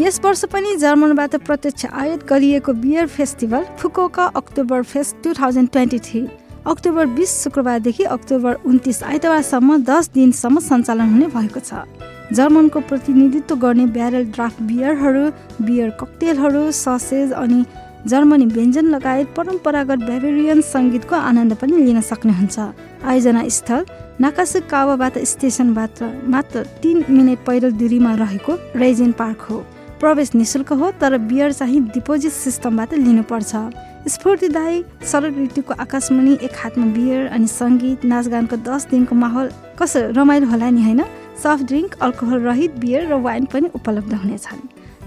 यस वर्ष पनि जर्मनबाट प्रत्यक्ष आयात गरिएको beer festival Fukuoka October fest two thousand twenty three October बिस शुक्रबारदेखि अक्टोबर उन्तिस आइतबारसम्म दस दिनसम्म सञ्चालन हुने भएको छ। जर्मनको प्रतिनिधित्व गर्ने ब्यारेल ड्राफ्ट बियरहरू बियर ककटेलहरू ससेज अनि जर्मनी व्यञ्जन लगायत परम्परागत बेबेरियन सङ्गीतको आनन्द पनि लिन सक्नुहुन्छ आयोजना स्थल नाकासु कावाबाट स्टेसनबाट मात्र तिन मिनट पैदल दूरीमा रहेको रेजेन पार्क हो। प्रवेश निशुल्क हो तर बियर चाहिँ डिपोजिट सिस्टमबाट लिनुपर्छ। स्फूर्तिदायी शरद ऋतुको आकाशमणि एक हातमा बियर अनि सङ्गीत नाचगानको दस दिनको माहौल कसो रमाइलो होला नि होइन? सफ्ट ड्रिङ्क अल्कोहल रहित बियर र वाइन पनि उपलब्ध हुनेछन्।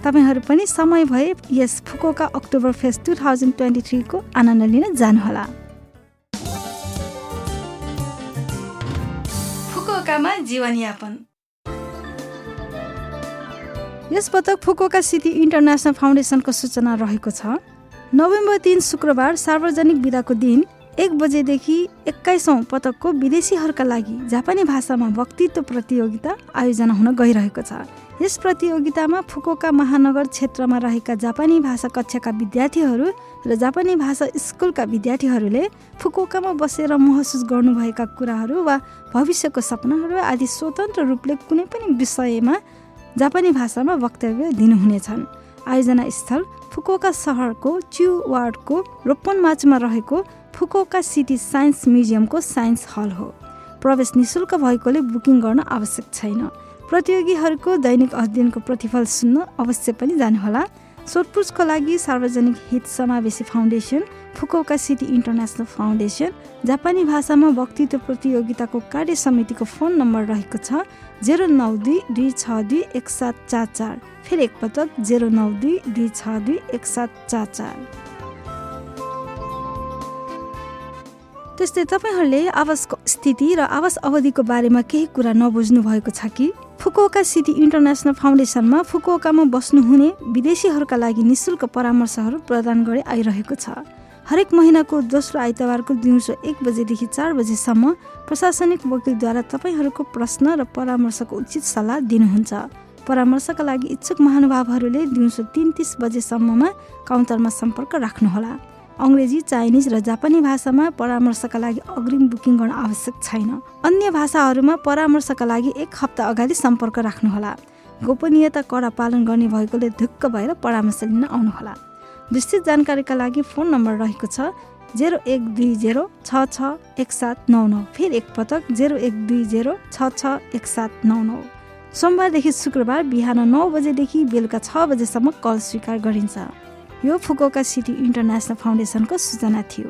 तपाईँहरू पनि समय भए यस Fukuoka October fest two thousand twenty थ्रीको आनन्द लिन जानुहोला। फुकोकामा जीवनयापन। यस पटक फुकोका सिटी इन्टरनेसनल फाउन्डेसनको सूचना रहेको छ। नोभेम्बर तिन शुक्रबार सार्वजनिक बिदाको दिन एक बजेदेखि एक्काइसौँ पटकको विदेशीहरूका लागि जापानी भाषामा वक्तित्व प्रतियोगिता आयोजना हुन गइरहेको छ। यस प्रतियोगितामा फुकोका महानगर क्षेत्रमा रहेका जापानी भाषा कक्षाका विद्यार्थीहरू र जापानी भाषा स्कुलका विद्यार्थीहरूले फुकोकामा बसेर महसुस गर्नुभएका कुराहरू वा भविष्यको सपनाहरू आदि स्वतन्त्र रूपले कुनै पनि विषयमा जापानी भाषामा वक्तव्य दिनुहुनेछन्। आयोजना स्थल फुकोका सहरको च्यु वार्डको रोप्पन माचमा रहेको फुकोका सिटी साइन्स म्युजियमको साइन्स हल हो। प्रवेश निशुल्क भएकोले बुकिङ गर्न आवश्यक छैन। प्रतियोगीहरूको दैनिक अध्ययनको प्रतिफल सुन्न अवश्य पनि जानुहोला। सोधपुछको लागि सार्वजनिक हित समावेशी foundation Fukuoka city international foundation जापानी भाषामा वक्तित्व प्रतियोगिताको कार्य समितिको फोन नम्बर रहेको छ जेरो नौ दुई दुई छ दुई एक सात चार चार फेरि एकपटक जेरो नौ दुई दुई छ दुई एक सात चार चार। त्यस्तै तपाईँहरूले आवासको स्थिति र आवास अवधिको बारेमा केही कुरा नबुझ्नु भएको छ कि? फुकुओका सिटी इन्टरनेसनल फाउन्डेसनमा फुकुओकामा बस्नुहुने विदेशीहरूका लागि निशुल्क परामर्शहरू प्रदान गरी आइरहेको छ। हरेक महिनाको दोस्रो आइतबारको दिउँसो एक बजेदेखि चार बजेसम्म प्रशासनिक वकिलद्वारा तपाईँहरूको प्रश्न र परामर्शको उचित सल्लाह दिनुहुन्छ। परामर्शका लागि इच्छुक महानुभावहरूले दिउँसो तिन तिस बजेसम्ममा काउन्टरमा सम्पर्क राख्नुहोला। अङ्ग्रेजी चाइनिज र जापानी भाषामा परामर्शका लागि अग्रिम बुकिङ गर्न आवश्यक छैन। अन्य भाषाहरूमा परामर्शका लागि एक हप्ता अगाडि सम्पर्क राख्नुहोला। गोपनीयता कडा पालन गर्ने भएकोले ढुक्क भएर परामर्श लिन आउनुहोला। विस्तृत जानकारीका लागि फोन नम्बर रहेको छ जेरो एक दुई जेरो छ छ एक सात नौ नौ फेरि एकपटक जेरो एक दुई जेरो छ छ एक सात नौ नौ। सोमबारदेखि शुक्रबार बिहान नौ बजेदेखि बेलुका छ बजेसम्म कल स्वीकार गरिन्छ। यो फुकोका सिटी इन्टरनेसनल फाउन्डेसनको सूचना थियो।